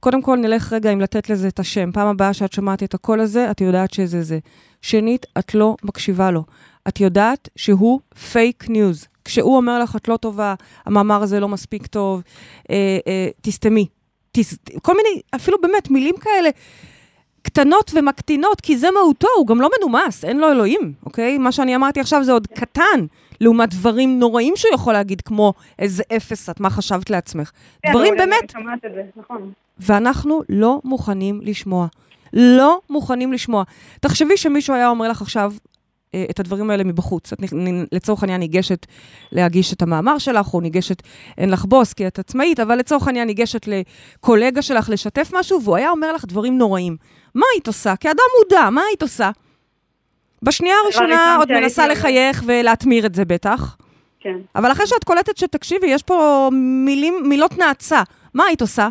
קודם כל, נלך רגע עם לתת לזה את השם. פעם הבאה שאת שומעת את הקול הזה, את יודעת שזה זה. שנית, את לא מקשיבה לו. את יודעת שהוא פייק ניוז. כשהוא אומר לך, את לא טובה, המאמר הזה לא מספיק טוב, אה, אה, תסתמי. תס... כל מיני, אפילו באמת, מילים כאלה קטנות ומקטינות, כי זה מהותו, הוא גם לא מנומס, אין לו אלוהים, אוקיי? מה שאני אמרתי עכשיו זה עוד קטן, לעומת דברים נוראים שהוא יכול להגיד, כמו איזה אפס את, מה חשבת לעצמך. כן, דברים באמת, זה, נכון. ואנחנו לא מוכנים לשמוע. לא מוכנים לשמוע. תחשבי שמישהו היה אומר לך עכשיו את הדברים האלה מבחוץ. את לצורך העניין ניגשת להגיש את המאמר שלך, או ניגשת, אין לך בוס כי את עצמאית, אבל לצורך העניין ניגשת לקולגה שלך לשתף משהו, והוא היה אומר לך דברים נוראים. מה היית עושה? כאדם מודע, מה היית עושה? בשנייה הראשונה ראשון עוד מנסה לחייך ולהתמיר את זה בטח, כן. אבל אחרי שאת קולטת שתקשיבי, יש פה מילים, מילות נאצה. מה היית עושה?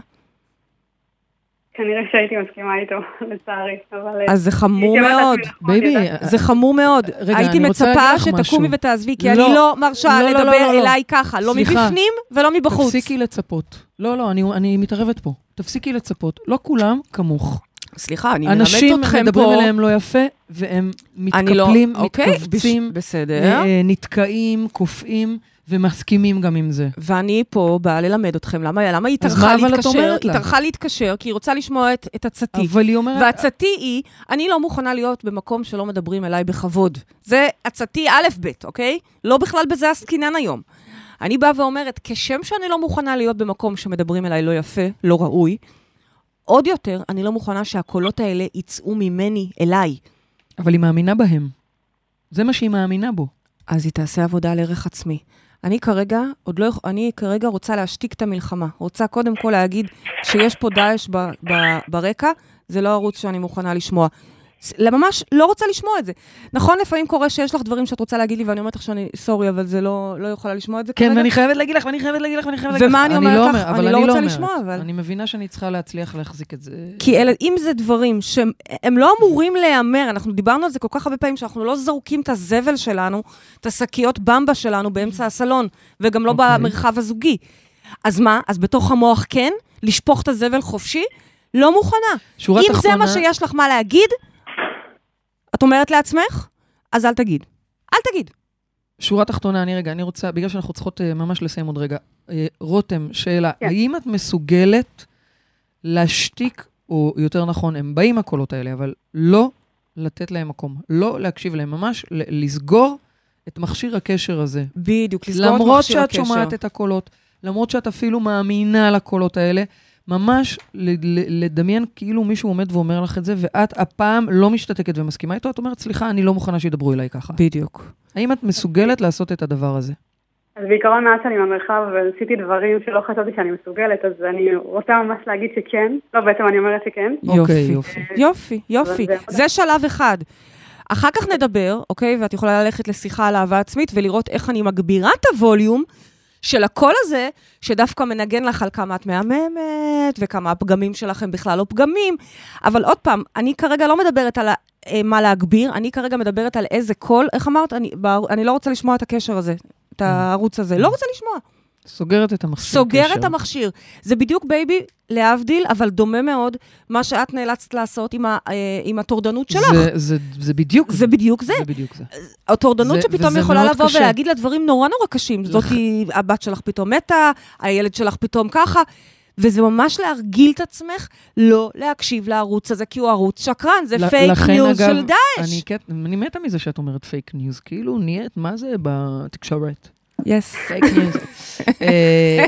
כנראה שהייתי מסכימה איתו, לצערי, אבל... אה, אז זה חמור מאוד. נכון, בייבי, ידעתי. זה חמור מאוד. רגע, הייתי אני רוצה מצפה להגיד לך שתקומי. ותעזבי, כי לא. אני לא מרשה לא, לא, לדבר לא, לא, לא. אליי ככה, לא סליחה. מבפנים ולא מבחוץ. תפסיקי לצפות. לא, לא, אני, אני מתערבת פה. תפסיקי לצפות. לא כולם כמוך. סליחה, אני מלמדת אנשים אתכם מדברים פה. אליהם לא יפה, והם לא- מתקפלים, אוקיי, מתכווצים, בש- בסדר. אה, נתקעים, קופאים, ומסכימים גם עם זה. ואני פה באה ללמד אתכם למה למה היא אז טרחה מה אבל את להתקשר. אומרת היא לה? טרחה להתקשר, כי היא רוצה לשמוע את את עצתי. אבל היא אומרת... ועצתי היא, אני לא מוכנה להיות במקום שלא מדברים אליי בכבוד. זה עצתי א' ב', אוקיי? לא בכלל בזה עסקינן היום. אני באה ואומרת, כשם שאני לא מוכנה להיות במקום שמדברים אליי לא יפה, לא ראוי, עוד יותר, אני לא מוכנה שהקולות האלה יצאו ממני אליי. אבל היא מאמינה בהם. זה מה שהיא מאמינה בו. אז היא תעשה עבודה על ערך עצמי. אני כרגע, עוד לא, אני כרגע רוצה להשתיק את המלחמה. רוצה קודם כל להגיד שיש פה דאעש ברקע, זה לא ערוץ שאני מוכנה לשמוע. ממש לא רוצה לשמוע את זה. נכון, לפעמים קורה שיש לך דברים שאת רוצה להגיד לי, ואני אומרת לך שאני, סורי, אבל זה לא, לא יכולה לשמוע את זה כן, כרגע. ואני חייבת להגיד לך, ואני חייבת להגיד לך, ואני חייבת להגיד לך. ומה אני אומרת לא לך? אני לא רוצה אומרת. לשמוע, אבל. אני מבינה שאני צריכה להצליח להחזיק את זה. כי אלה, אם זה דברים שהם הם לא אמורים להיאמר, אנחנו דיברנו על זה כל כך הרבה פעמים, שאנחנו לא זורקים את הזבל שלנו, את השקיות במבה שלנו באמצע הסלון, וגם לא אוקיי. במרחב הזוגי. אז מה? אז בתוך המוח כן? לשפוך את הזבל חופשי? לא מוכנה. שורה אם זה תחתונה- מה שיש לך מה להגיד, את אומרת לעצמך, אז אל תגיד. אל תגיד. שורה תחתונה, אני רגע, אני רוצה, בגלל שאנחנו צריכות uh, ממש לסיים עוד רגע. Uh, רותם, שאלה, כן. האם את מסוגלת להשתיק, או יותר נכון, הם באים הקולות האלה, אבל לא לתת להם מקום, לא להקשיב להם, ממש ל- לסגור את מכשיר הקשר הזה. בדיוק, לסגור את למרות מכשיר שאת הקשר. שומעת את הקולות, למרות שאת אפילו מאמינה לקולות האלה, ממש לדמיין כאילו מישהו עומד ואומר לך את זה, ואת הפעם לא משתתקת ומסכימה איתו, את אומרת, סליחה, אני לא מוכנה שידברו אליי ככה. בדיוק. האם את מסוגלת לעשות את הדבר הזה? אז בעיקרון מאז שאני במרחב ועשיתי דברים שלא חשבתי שאני מסוגלת, אז אני רוצה ממש להגיד שכן. לא, בעצם אני אומרת שכן. אוקיי, יופי. יופי. יופי, יופי. זה- זה שלב אחד. אחר כך נדבר, אוקיי? ואת יכולה ללכת לשיחה על אהבה עצמית ולראות איך אני מגבירה את הווליום של הקול הזה, שדווקא מנגן לך על כמה את מהממת, וכמה הפגמים שלכם בכלל לא פגמים. אבל עוד פעם, אני כרגע לא מדברת על אה, מה להגביר, אני כרגע מדברת על איזה קול, איך אמרת? אני, אני לא רוצה לשמוע את הקשר הזה, את הערוץ הזה. לא רוצה לשמוע. סוגרת את המכשיר סוגר קשר. את המכשיר. זה בדיוק, בייבי, להבדיל, אבל דומה מאוד, מה שאת נאלצת לעשות עם, ה, אה, עם הטורדנות שלך. זה, זה, זה בדיוק זה בדיוק זה. זה בדיוק זה. הטורדנות זה- שפתאום יכולה לבוא קשה. ולהגיד לה דברים נורא נורא קשים. לח- זאתי, הבת שלך פתאום מתה, הילד שלך פתאום ככה. וזה ממש להרגיל את עצמך לא להקשיב לערוץ הזה, כי הוא ערוץ שקרן, זה פייק ניוז אגב, של דאעש. אני, קט- אני מתה מזה שאת אומרת פייק ניוז, כאילו נהיית, מה זה בתקשורת? yes. אה,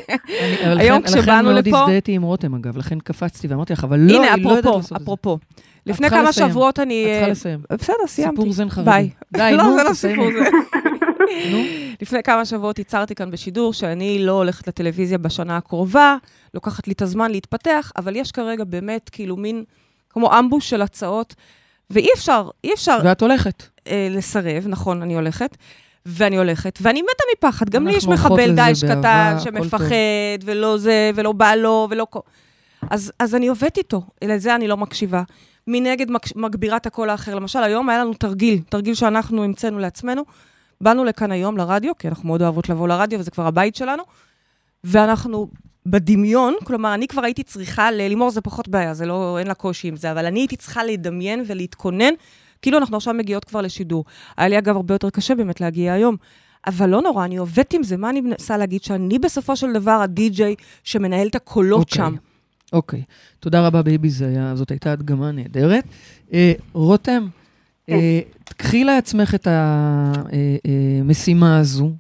אבל היום לכן- לכן כשבאנו מאוד לפה- הזדהיתי עם רותם, אגב, לכן קפצתי ואמרתי לך, אבל לא, הנה, היא לא יודעת אפרופו, לעשות את זה. אפרופו. לפני צריכה כמה. שבועות אני... את צריכה אה, לסיים. בסדר, סיימתי. סיפור זן חרדי. ביי. די, לא, נו, זה לא תסיימי. סיפור. נו. לפני כמה שבועות הצהרתי כאן בשידור שאני לא הולכת לטלוויזיה בשנה הקרובה, לוקחת לי את הזמן להתפתח, אבל יש כרגע באמת כאילו מין, כמו אמבוש של הצעות, ואי אפשר, אי אפשר ואת הולכת. אה, לסרב, נכון, אני הולכת. ואני הולכת, ואני מתה מפחד. גם לי יש מחבל דאעש קטן שמפחד, ולא זה, ולא בא לו, ולא... כל- אז, אז אני עובדת איתו, לזה אני לא מקשיבה. מנגד מגבירה את הקול האחר. למשל, היום היה לנו תרגיל, תרגיל שאנחנו המצאנו לעצמנו. באנו לכאן היום לרדיו, כי אנחנו מאוד אוהבות לבוא לרדיו, וזה כבר הבית שלנו, ואנחנו בדמיון, כלומר, אני כבר הייתי צריכה, ללימור זה פחות בעיה, זה לא, אין לה קושי עם זה, אבל אני הייתי צריכה לדמיין ולהתכונן, כאילו אנחנו עכשיו מגיעות כבר לשידור. היה לי אגב הרבה יותר קשה באמת להגיע היום. אבל לא נורא, אני עובדת עם זה. מה אני מנסה להגיד? שאני בסופו של דבר הדי-ג'יי שמנהל את הקולות אוקיי. שם. אוקיי. תודה רבה, בייבי, היה- זאת הייתה הדגמה נהדרת. אה, רותם, אה, תקחי לעצמך את המשימה הזו.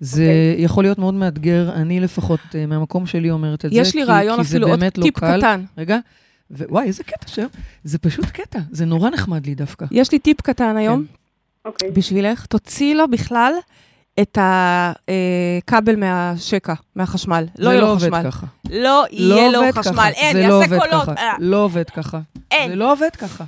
זה אוקיי. יכול להיות מאוד מאתגר, אני לפחות, אה, מהמקום שלי אומרת את זה, יש לי כי- רעיון כי אפילו, עוד לא טיפ קל. קטן. רגע, וואי, איזה קטע שם. זה פשוט קטע, זה נורא נחמד לי דווקא. יש לי טיפ קטן היום אוקיי. בשבילך. תוציאי לו בכלל את הכבל מהשקע, מהחשמל. לא זה יהיה לא לו חשמל. ככה. לא לא יהיה לו עובד חשמל. ככה. אין, זה לא יעשה עובד קולות. ככה. אה, לא עובד ככה. אין. זה לא עובד ככה.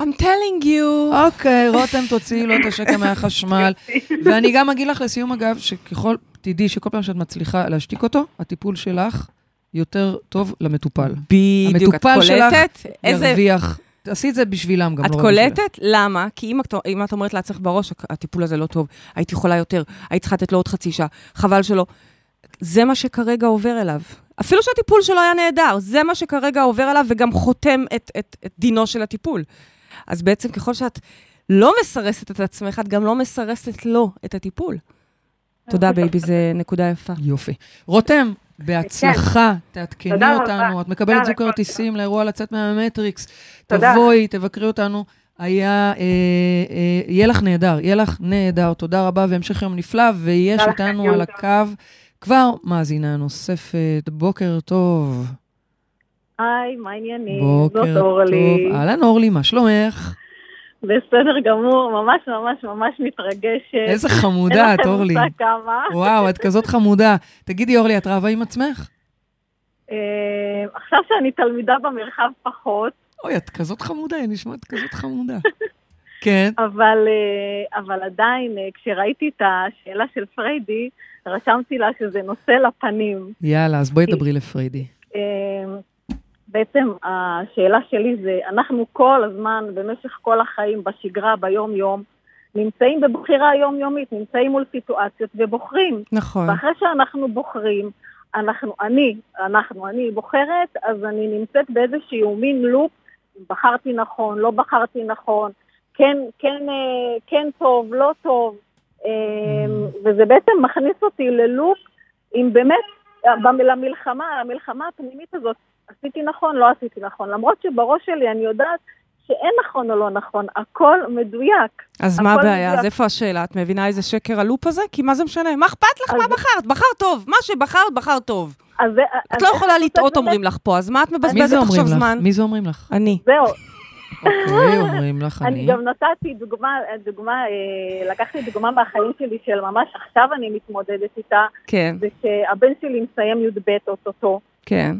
I'm telling you. אוקיי, רותם, תוציאי לו את השקע מהחשמל. ואני גם אגיד לך לסיום, אגב, שככל, תדעי שכל פעם שאת מצליחה להשתיק אותו, הטיפול שלך יותר טוב למטופל. בדיוק, את המטופל שלך קולטת? איזה... ירוויח. תעשי את זה בשבילם גם, את לא רק בשבילך. קולטת? למה? כי אם את, אם את אומרת לעצמך בראש, הטיפול הזה לא טוב, הייתי יכולה יותר, היית צריכה לתת לו עוד חצי שעה, חבל שלא. זה מה שכרגע עובר אליו. אפילו שהטיפול שלו היה נהדר, זה מה שכרגע עובר אליו וגם חותם את, את, את דינו של הטיפול. אז בעצם ככל שאת לא מסרסת את עצמך, את גם לא מסרסת לו את הטיפול. תודה, בייבי, זה נקודה יפה. יופי. רותם, בהצלחה, תעדכני תודה רבה. אותנו. את מקבלת זוג כרטיסים לאירוע לצאת מהמטריקס. תבואי, תבקרי אותנו. היה, אה, אה, יהיה לך נהדר, יהיה לך נהדר. תודה רבה והמשך יום נפלא, ויש יום על. הקו כבר מאזינה נוספת. בוקר טוב. היי, מה העניינים? בוקר זאת אורלי. טוב. אהלן אורלי, מה שלומך? בסדר גמור, ממש ממש ממש מתרגשת. איזה חמודה את, אורלי. אין לכם מושג כמה. וואו, את כזאת חמודה. תגידי, אורלי, את רבה עם עצמך? אה, עכשיו שאני תלמידה במרחב פחות, אוי, את כזאת חמודה, היא נשמעת כזאת חמודה. כן. אבל, אה, אבל עדיין, אה, כשראיתי את השאלה של פריידי, רשמתי לה שזה נושא לפנים. יאללה, אז בואי דברי לפריידי. אה, בעצם השאלה שלי זה, אנחנו כל הזמן, במשך כל החיים, בשגרה, ביום-יום, נמצאים בבחירה יומיומית, נמצאים מול סיטואציות ובוחרים. נכון. ואחרי שאנחנו בוחרים, אנחנו, אני, אנחנו, אני בוחרת, אז אני נמצאת באיזשהו מין לופ, בחרתי נכון, לא בחרתי נכון, כן, כן, אה, כן טוב, לא טוב, אה, וזה בעצם מכניס אותי ללופ, אם באמת, במ- למלחמה, למלחמה הפנימית הזאת, עשיתי נכון, לא עשיתי נכון, למרות שבראש שלי אני יודעת שאין נכון או לא נכון, הכל מדויק. אז מה הכל הבעיה? מדויק. אז איפה השאלה? את מבינה איזה שקר הלופ הזה? כי מה זה משנה? מה אכפת לך? אז- מה בחרת? בחרת טוב. מה שבחרת, בחרת טוב. אז, את אז לא יכולה לטעות, אומרים לך פה, אז מה את מבזבזת עכשיו אומרים זמן? מי זה אומרים לך? אני. זהו, אוקיי, אומרים לך אני אני. גם נתתי דוגמה, דוגמה, אה, לקחתי דוגמה מהחיים שלי של ממש עכשיו אני מתמודדת איתה, כן, זה שהבן שלי מסיים י"ב אוטוטו, כן.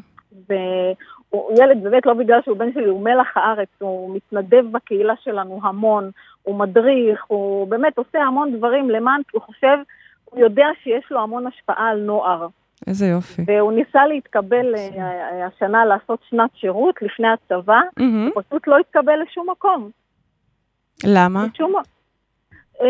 והוא ילד באמת לא בגלל שהוא בן שלי, הוא מלח הארץ, הוא מתנדב בקהילה שלנו המון, הוא מדריך, הוא באמת עושה המון דברים למען, כי הוא חושב, הוא יודע שיש לו המון השפעה על נוער. איזה יופי. והוא ניסה להתקבל אה, אה, השנה לעשות שנת שירות לפני הצבא, מהמם. הוא פשוט לא התקבל לשום מקום. למה? לשום... אה,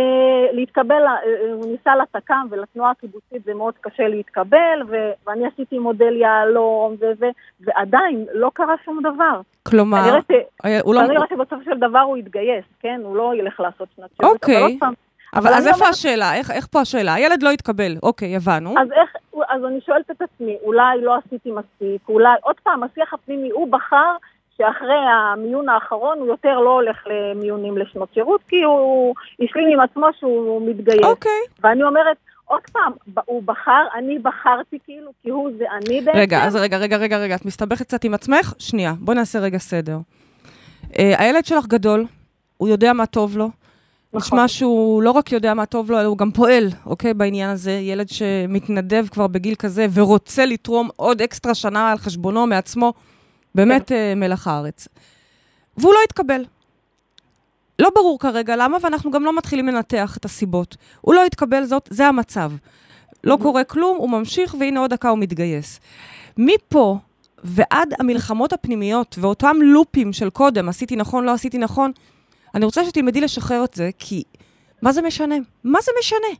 להתקבל, אה, הוא ניסה לתק"ם ולתנועה הקיבוצית זה מאוד קשה להתקבל, ו- ואני עשיתי מודל יהלום, ו- ו- ועדיין לא קרה שום דבר. כלומר, כנראה ש- הוא לא... כנראה שבסופו של דבר הוא יתגייס, כן? הוא לא ילך לעשות שנת שירות. אוקיי. אבל אבל אז איפה אומרת- השאלה? איך איך פה השאלה? הילד לא התקבל. אוקיי, הבנו. אז איך, אז אני שואלת את עצמי, אולי לא עשיתי מספיק, אולי, עוד פעם, השיח הפנימי, הוא בחר שאחרי המיון האחרון הוא יותר לא הולך למיונים לשנות שירות, כי הוא השלים עם עצמו שהוא מתגייס. אוקיי. ואני אומרת, עוד פעם, הוא בחר, אני בחרתי כאילו, כי הוא זה אני בעצם. רגע, אז רגע, רגע, רגע, רגע, את מסתבכת קצת עם עצמך? שנייה, בואי נעשה רגע סדר. אה, הילד שלך גדול, הוא יודע מה טוב לו. נכון. נשמע שהוא לא רק יודע מה טוב לו, אלא הוא גם פועל, אוקיי, בעניין הזה. ילד שמתנדב כבר בגיל כזה ורוצה לתרום עוד אקסטרה שנה על חשבונו מעצמו, באמת. אה, מלח הארץ. והוא לא התקבל. לא ברור כרגע למה, ואנחנו גם לא מתחילים לנתח את הסיבות. הוא לא התקבל, זאת, זה המצב. לא קורה כלום, הוא ממשיך, והנה עוד דקה הוא מתגייס. מפה ועד המלחמות הפנימיות ואותם לופים של קודם, עשיתי נכון, לא עשיתי נכון, אני רוצה שתלמדי לשחרר את זה, כי מה זה משנה? מה זה משנה?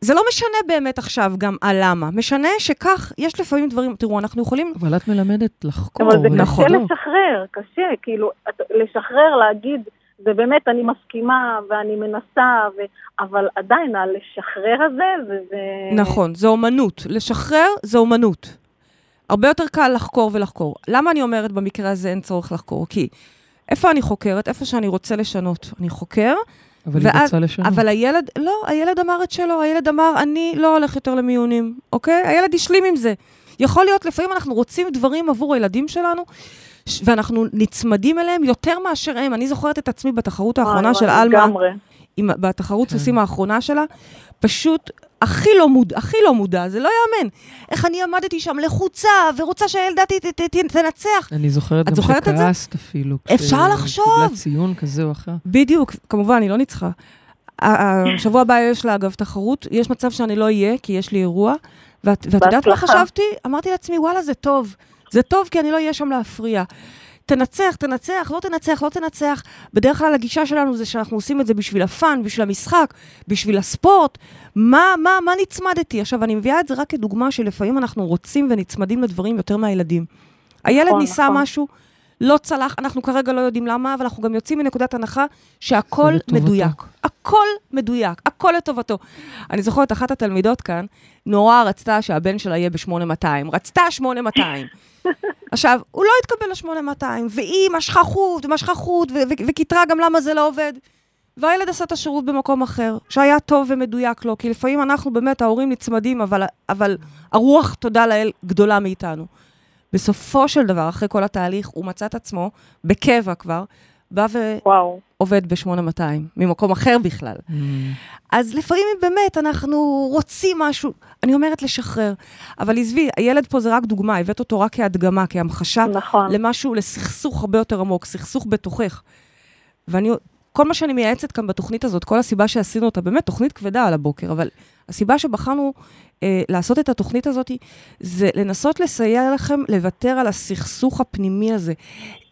זה לא משנה באמת עכשיו גם הלמה. משנה שכך, יש לפעמים דברים, תראו, אנחנו יכולים... אבל את מלמדת לחקור. אבל זה נכון. קשה. לשחרר, קשה, כאילו, את- לשחרר, להגיד, ובאמת אני מסכימה ואני מנסה, ו... אבל עדיין, הלשחרר הזה, זה... זה... נכון, זה אומנות. לשחרר זה אומנות. הרבה יותר קל לחקור ולחקור. למה אני אומרת במקרה הזה אין צורך לחקור? כי איפה אני חוקרת? איפה שאני רוצה לשנות. אני חוקר, אבל היא ואז- רוצה לשנות. אבל הילד, לא, הילד אמר את שלו, הילד אמר, אני לא הולך יותר למיונים, אוקיי? הילד השלים עם זה. יכול להיות, לפעמים אנחנו רוצים דברים עבור הילדים שלנו, ש- ואנחנו נצמדים אליהם יותר מאשר הם. אני זוכרת את עצמי בתחרות האחרונה של עלמה, לגמרי. עם, בתחרות כן. סוסים האחרונה שלה, פשוט הכי לא מודע, הכי לא מודע, זה לא ייאמן. איך אני עמדתי שם לחוצה, ורוצה שהילדה ת- ת- ת- תנצח. אני זוכרת את גם זוכרת את זה? שכעסת אפילו. אפשר לחשוב. קיבלה ציון כזה או אחר. בדיוק, כמובן, היא לא ניצחה. השבוע הבא יש לה, אגב, תחרות, יש מצב שאני לא אהיה, כי יש לי אירוע, ואת, ואת יודעת מה. חשבתי? אמרתי לעצמי, וואלה, זה טוב. זה טוב, כי אני לא אהיה שם להפריע. תנצח, תנצח, לא תנצח, לא תנצח. בדרך כלל הגישה שלנו זה שאנחנו עושים את זה בשביל הפאן, בשביל המשחק, בשביל הספורט. מה, מה, מה נצמדתי? עכשיו, אני מביאה את זה רק כדוגמה שלפעמים אנחנו רוצים ונצמדים לדברים יותר מהילדים. הילד נכון, ניסה נכון. משהו, לא צלח, אנחנו כרגע לא יודעים למה, אבל אנחנו גם יוצאים מנקודת הנחה שהכל. מדויק. הכל מדויק, הכל לטובתו. אני זוכרת, אחת התלמידות כאן, נורא רצתה שהבן שלה יהיה ב-8200. רצתה 8200. עכשיו, הוא לא התקבל ל-8200, והיא משכה חוט ומשכה חוט, וכיתרה גם למה זה לא עובד. והילד עשה את השירות במקום אחר, שהיה טוב ומדויק לו, כי לפעמים אנחנו באמת, ההורים נצמדים, אבל, אבל הרוח, תודה לאל, גדולה מאיתנו. בסופו של דבר, אחרי כל התהליך, הוא מצא את עצמו, בקבע כבר, בא. ועובד ב-8200, ממקום אחר בכלל. Mm. אז לפעמים באמת אנחנו רוצים משהו, אני אומרת לשחרר, אבל עזבי, הילד פה זה רק דוגמה, הבאת אותו רק כהדגמה, כהמחשה נכון. למשהו, לסכסוך הרבה יותר עמוק, סכסוך בתוכך. ואני, כל מה שאני מייעצת כאן בתוכנית הזאת, כל הסיבה שעשינו אותה, באמת תוכנית כבדה על הבוקר, אבל הסיבה שבחרנו אה, לעשות את התוכנית הזאת, זה לנסות לסייע לכם לוותר על הסכסוך הפנימי הזה.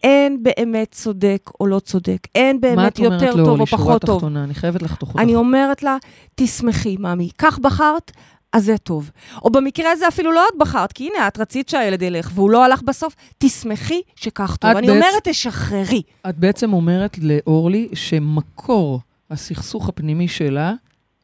אין באמת צודק או לא צודק, אין מה באמת את אומרת יותר טוב או פחות טוב. תחתונה? אני חייבת לחתוך אותך. אני אומרת לה, תשמחי, ממי, כך בחרת, אז זה טוב. או במקרה הזה אפילו לא את בחרת, כי הנה, את רצית שהילד ילך, והוא לא הלך בסוף, תשמחי שכך טוב. אני בעצם- אומרת, תשחררי. את בעצם אומרת לאורלי שמקור הסכסוך הפנימי שלה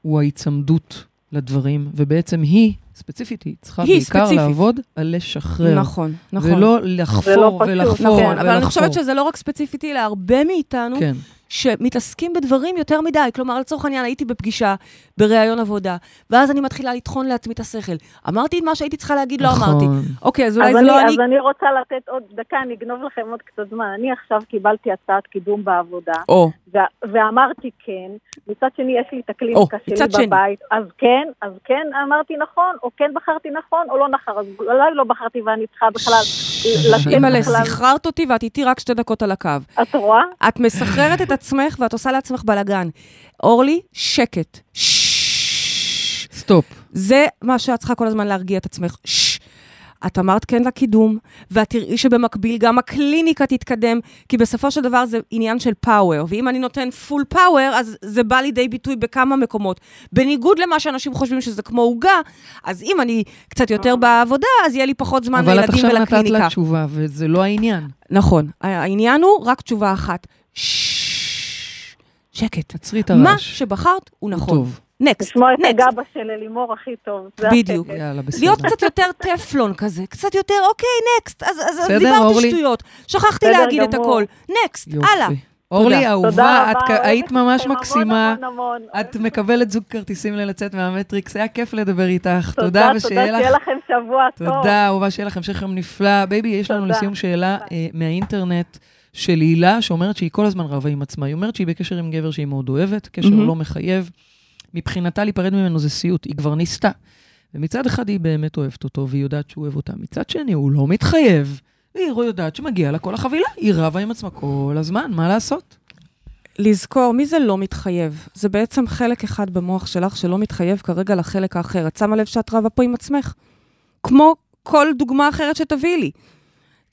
הוא ההיצמדות לדברים, ובעצם היא, ספציפית, היא צריכה היא בעיקר ספציפית. לעבוד על לשחרר. נכון, נכון. ולא לא לחפור פשוט, ולחפור נכון, אבל אני ולחפור. חושבת שזה לא רק ספציפיטי, אלא הרבה מאיתנו, כן. שמתעסקים בדברים יותר מדי. כלומר, לצורך העניין, הייתי בפגישה, בראיון עבודה, ואז אני מתחילה לטחון לעצמי את השכל. אמרתי את מה שהייתי צריכה להגיד, לא אמרתי. נכון. אוקיי, אז אולי אז זה אני, לא אני... אז אני רוצה לתת עוד דקה, אני אגנוב לכם עוד קצת זמן. אני עכשיו קיבלתי הצעת קידום בעבודה, או, ו- ואמרתי כן, מצד שני יש לי את הקליניקה או, שלי מצד שני. בבית, אז כן, אז כן אמרתי נכון, או כן בחרתי נכון, או לא נכון, אז אולי לא בחרתי ואני צריכה בכלל אימא'לה. סחררת אותי ואת איתי רק שתי דקות על הקו. את רואה? את מסחררת את עצמך ואת עושה לעצמך בלאגן. אורלי, שקט. ששש. סטופ. זה מה שאת צריכה כל הזמן להרגיע את עצמך. את אמרת כן לקידום, ואת תראי שבמקביל גם הקליניקה תתקדם, כי בסופו של דבר זה עניין של פאוור, ואם אני נותן פול פאוור, אז זה בא לידי ביטוי בכמה מקומות. בניגוד למה שאנשים חושבים שזה כמו עוגה, אז אם אני קצת יותר בעבודה, אז יהיה לי פחות זמן אבל את לילדים עכשיו נתת ולקליניקה. לה תשובה, וזה לא העניין. נכון, העניין הוא רק תשובה אחת. שקט. תעצרי את מה הרעש. שבחרת הוא הוא נכון. טוב. נקסט, לשמוע את. הגבה של אלימור הכי טוב. זה בדיוק. יאללה, בסדר. להיות קצת יותר טפלון כזה, קצת יותר, אוקיי, next. אז, אז, אז דיברתי אורלי? שטויות, שכחתי להגיד את גמור. הכל. next. הלאה. אורלי, תודה. אהובה, תודה את היית ממש מקסימה. המון המון המון. את מקבלת זוג כרטיסים ללצאת מהמטריקס, היה כיף לדבר איתך. תודה, תודה, ושיהיה תודה, לך... שיהיה לכם שבוע טוב. תודה, אהובה, שיהיה לך המשך יום נפלא. בייבי, יש לנו תודה. לסיום שאלה אה, מהאינטרנט של הילה, שאומרת שהיא כל הזמן רבה עם עצמה. היא אומרת שהיא בקשר עם גבר שהיא מאוד אוהבת, קשר מהמם. לא מחייב. מבחינתה להיפרד ממנו זה סיוט, היא כבר ניסתה. ומצד אחד היא באמת אוהבת אותו, והיא יודעת שהוא אוהב אותה. מצד שני, הוא לא מתחייב, והיא יודעת שמגיע לה כל החבילה. היא רבה עם עצמה כל הזמן, מה לעשות? לזכור, מי זה לא מתחייב? זה בעצם חלק אחד במוח שלך שלא מתחייב כרגע לחלק האחר. את שמה לב שאת רבה פה עם עצמך? כמו כל דוגמה אחרת שתביאי לי.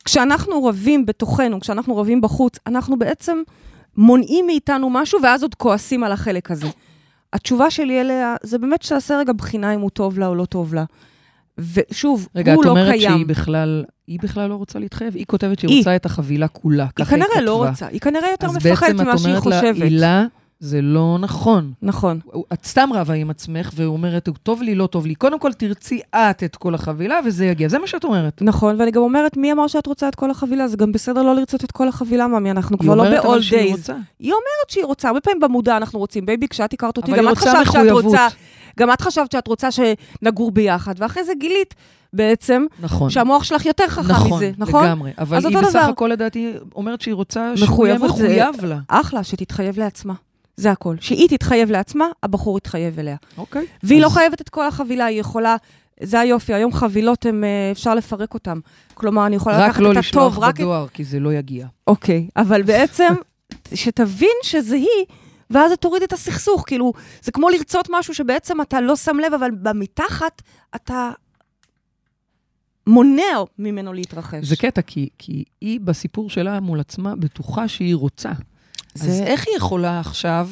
כשאנחנו רבים בתוכנו, כשאנחנו רבים בחוץ, אנחנו בעצם מונעים מאיתנו משהו, ואז עוד כועסים על החלק הזה. התשובה שלי אליה, זה באמת שתעשה רגע בחינה אם הוא טוב לה או לא טוב לה. ושוב, רגע, הוא את לא אומרת קיים. שהיא בכלל, היא בכלל לא רוצה להתחייב? היא כותבת שהיא היא. רוצה את החבילה כולה, היא ככה היא כתבה. כנראה לא רוצה, היא כנראה יותר אז מפחדת בעצם ממה את שהיא אומרת לה, חושבת. הילה, זה לא נכון. נכון. את סתם רבה עם עצמך, ואומרת, טוב לי, לא טוב לי. קודם כל תרצי את את כל החבילה, וזה יגיע. זה מה שאת אומרת. נכון, ואני גם אומרת, מי אמר שאת רוצה את כל החבילה? זה גם בסדר לא לרצות את כל החבילה, ממי, אנחנו כבר לא ב-old שהיא days. רוצה. היא אומרת שהיא רוצה, הרבה פעמים במודע אנחנו רוצים. בייבי, כשאת הכרת אותי, גם את חשבת שאת. רוצה, גם את חשבת שאת רוצה שנגור ביחד, ואחרי זה גילית בעצם נכון. שהמוח שלך יותר חכם נכון, מזה, נכון? לגמרי. אבל היא בסך דבר. הכל, לדעתי, אומרת שהיא רוצה שהוא יהיה מחויב לה. אחלה, שתתחייב לעצמה. זה הכל. שהיא תתחייב לעצמה, הבחור יתחייב אליה. אוקיי. והיא לא אז- חייבת את כל החבילה, היא יכולה... זה היופי, היום חבילות, הם, אה, אפשר לפרק אותן. כלומר, אני יכולה רק לקחת לא את לשלוח הטוב, רק את בדואר, כי זה לא יגיע. אוקיי, אבל בעצם, שתבין שזה היא, ואז זה תוריד את הסכסוך. כאילו, זה כמו לרצות משהו שבעצם אתה לא שם לב, אבל במתחת אתה מונע ממנו להתרחש. זה קטע, כי, כי היא בסיפור שלה מול עצמה בטוחה שהיא רוצה. אז זה- איך היא יכולה עכשיו...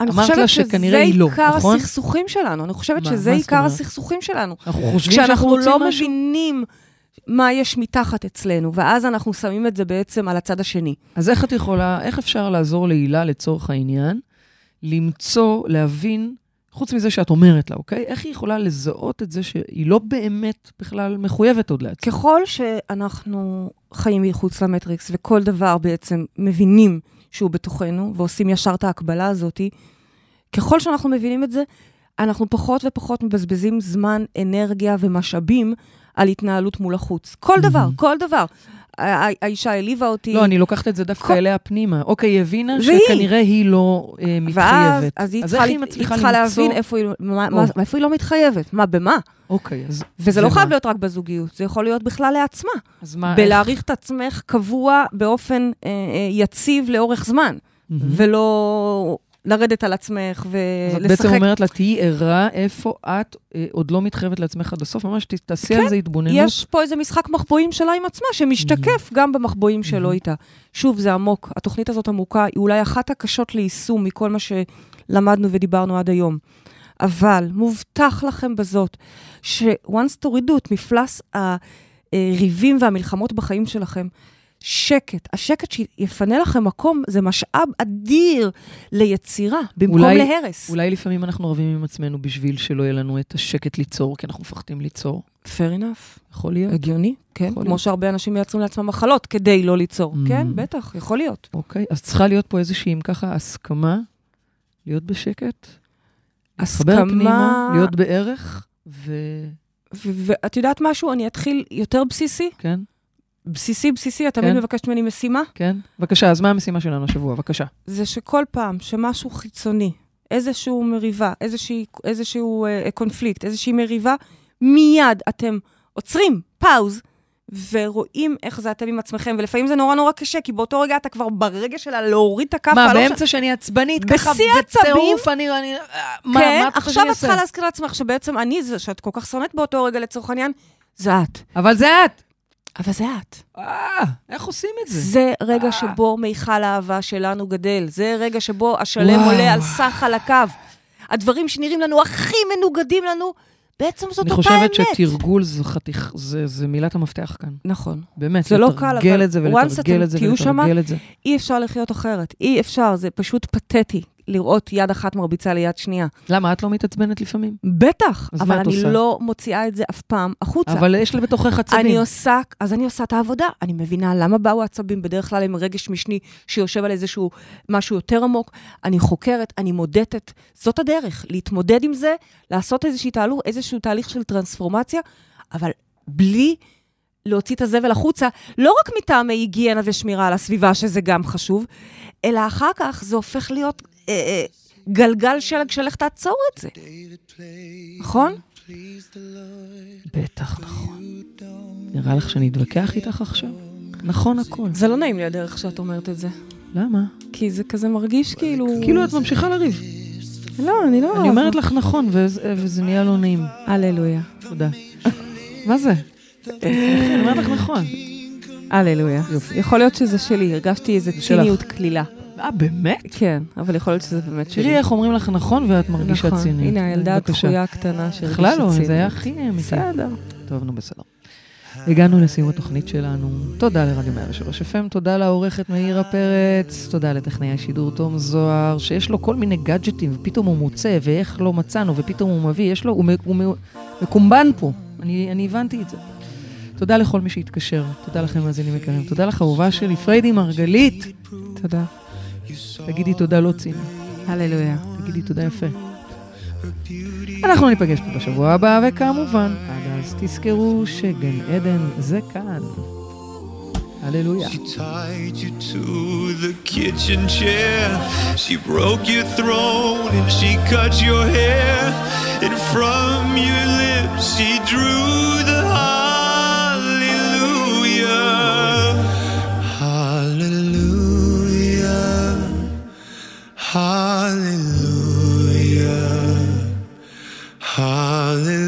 אני אמרת חושבת לה שזה שכנראה היא לא, עיקר נכון? הסכסוכים שלנו. אני חושבת מה- שזה מה עיקר? הסכסוכים שלנו. אנחנו חושבים שאנחנו כשאנחנו רוצים לא משהו? מבינים מה יש מתחת אצלנו, ואז אנחנו שמים את זה בעצם על הצד השני. אז איך את יכולה, איך אפשר לעזור להילה לצורך העניין, למצוא, להבין, חוץ מזה שאת אומרת לה, אוקיי? איך היא יכולה לזהות את זה שהיא לא באמת בכלל מחויבת עוד לעצמה? ככל שאנחנו חיים מחוץ למטריקס, וכל דבר בעצם מבינים שהוא בתוכנו, ועושים ישר את ההקבלה הזאת, ככל שאנחנו מבינים את זה, אנחנו פחות ופחות מבזבזים זמן, אנרגיה ומשאבים על התנהלות מול החוץ. כל דבר. כל דבר. האישה העליבה אותי. לא, אני לוקחת את זה דווקא כל- אליה פנימה. אוקיי, היא הבינה. שכנראה היא לא אה, מתחייבת. אז היא צריכה, היא צריכה למצוא... להבין איפה היא, מה, או. מה, איפה היא לא מתחייבת. מה, במה? אוקיי, אז... וזה לא? חייב להיות רק בזוגיות, זה יכול להיות בכלל לעצמה. אז מה... בלהעריך את עצמך קבוע באופן אה, אה, יציב לאורך זמן. איך- ולא לרדת על עצמך אז את ולשחק. בעצם אומרת לה, תהיי ערה איפה את אה, עוד לא מתחייבת לעצמך עד הסוף, ממש תעשי על זה התבוננות. יש פה איזה משחק מחבואים שלה עם עצמה, שמשתקף גם במחבואים שלו איתה. שוב, זה עמוק. התוכנית הזאת עמוקה, היא אולי אחת הקשות ליישום מכל מה שלמדנו ודיברנו עד היום. אבל מובטח לכם בזאת, ש-once תורידו את מפלס הריבים והמלחמות בחיים שלכם, שקט, השקט שיפנה לכם מקום, זה משאב אדיר ליצירה, במקום אולי- להרס. אולי לפעמים אנחנו רבים עם עצמנו בשביל שלא יהיה לנו את השקט ליצור, כי אנחנו מפחדים ליצור. fair enough. יכול להיות. הגיוני, כן. כמו להיות. שהרבה אנשים מייצרים לעצמם מחלות כדי לא ליצור. Mm. כן, בטח, יכול להיות. אוקיי, אז צריכה להיות פה איזושהי, אם ככה, הסכמה, להיות בשקט, להתחבר פנימה, להיות בערך, ו... ו- ואת יודעת משהו? אני אתחיל יותר בסיסי. כן, בסיסי, בסיסי, את תמיד כן. מבקשת ממני משימה. כן. בבקשה, אז מה המשימה שלנו השבוע? בבקשה. זה שכל פעם שמשהו חיצוני, איזשהו מריבה, איזושהי, איזשהו אה, קונפליקט, איזושהי מריבה, מיד אתם עוצרים, פאוז, ורואים איך זה אתם עם עצמכם, ולפעמים זה נורא נורא קשה, כי באותו רגע אתה כבר ברגע של להוריד את הכף. מה, לא באמצע שאני עצבנית, ככה? בטירוף, אני... אני- מה, כן, מה עכשיו את צריכה? להזכיר לעצמך שבעצם אני זה שאת כל כך שונאת באותו רגע לצורך העניין, זה את. אבל זה את. אבל זה את. אה, איך עושים את זה? זה רגע אה. שבו מיכל האהבה שלנו גדל. זה רגע שבו השלם וואו. עולה על סך חלקיו. הדברים שנראים לנו הכי מנוגדים לנו, בעצם זאת אני אותה חושבת אמת. שתרגול זה חתיך, זה זה מילת המפתח כאן. נכון. באמת, זה לא קל, אבל את זה ולתרגל את זה ולתרגל את זה. אי אפשר לחיות אחרת. אי אפשר, זה פשוט פתטי. לראות יד אחת מרביצה ליד שנייה. למה, את לא מתעצבנת לפעמים? בטח, אבל אני עושה? לא מוציאה את זה אף פעם החוצה. אבל יש בתוכך עצבים. אני עושה, אז אני עושה את העבודה. אני מבינה למה באו העצבים, בדרך כלל עם רגש משני שיושב על איזשהו משהו יותר עמוק. אני חוקרת, אני מודדת. זאת הדרך, להתמודד עם זה, לעשות איזשהו תהליך, איזשהו תהליך של טרנספורמציה, אבל בלי להוציא את הזבל החוצה, לא רק מטעמי היגיינה ושמירה על הסביבה, שזה גם חשוב, אלא אחר כך זה הופך להיות גלגל שלג של איך תעצור את זה. נכון? בטח, נכון. נראה לך שאני אתווכח איתך עכשיו? נכון הכל. זה לא נעים לי הדרך שאת אומרת את זה. למה? כי זה כזה מרגיש כאילו... כאילו את ממשיכה לריב. לא, אני לא... אני אומרת לך נכון, וזה וזה נהיה לא נעים. הללויה. תודה. מה זה? אני אומרת לך נכון. הללויה. יופי. יכול להיות שזה שלי, הרגשתי שלך. ציניות קלילה. אה, באמת? כן, אבל יכול להיות שזה באמת שלי. תראי איך אומרים לך נכון ואת מרגישה נכון. צינית. הנה, הילדה. הדחויה הקטנה שהרגישה בכלל לא, צינית. זה היה הכי אמיתי. בסדר. טוב, נו בסדר. הגענו לסיום התוכנית שלנו. תודה לרדיו 103 FM, תודה לעורכת מאירה פרץ, תודה לטכנאי השידור תום זוהר, שיש לו כל מיני גאדג'טים, ופתאום הוא מוצא, ואיך לא מצאנו, ופתאום הוא מביא, יש לו, הוא, הוא מ- מקומבן פה. אני, אני הבנתי את זה. תודה לכל מי שהתקשר, תודה לכם מאזינים יקרים, תודה לך אהובה שלי, פריידי מרגלית. תודה. תגידי תודה לא ציני, הללויה. תגידי תודה יפה. אנחנו ניפגש פה בשבוע הבא, וכמובן, עד אז תזכרו שגן עדן זה כאן. הללויה. She tied you to the kitchen chair. She broke your throne and she cut your hair. And from your lips she drew the hallelujah. Hallelujah. Hallelujah.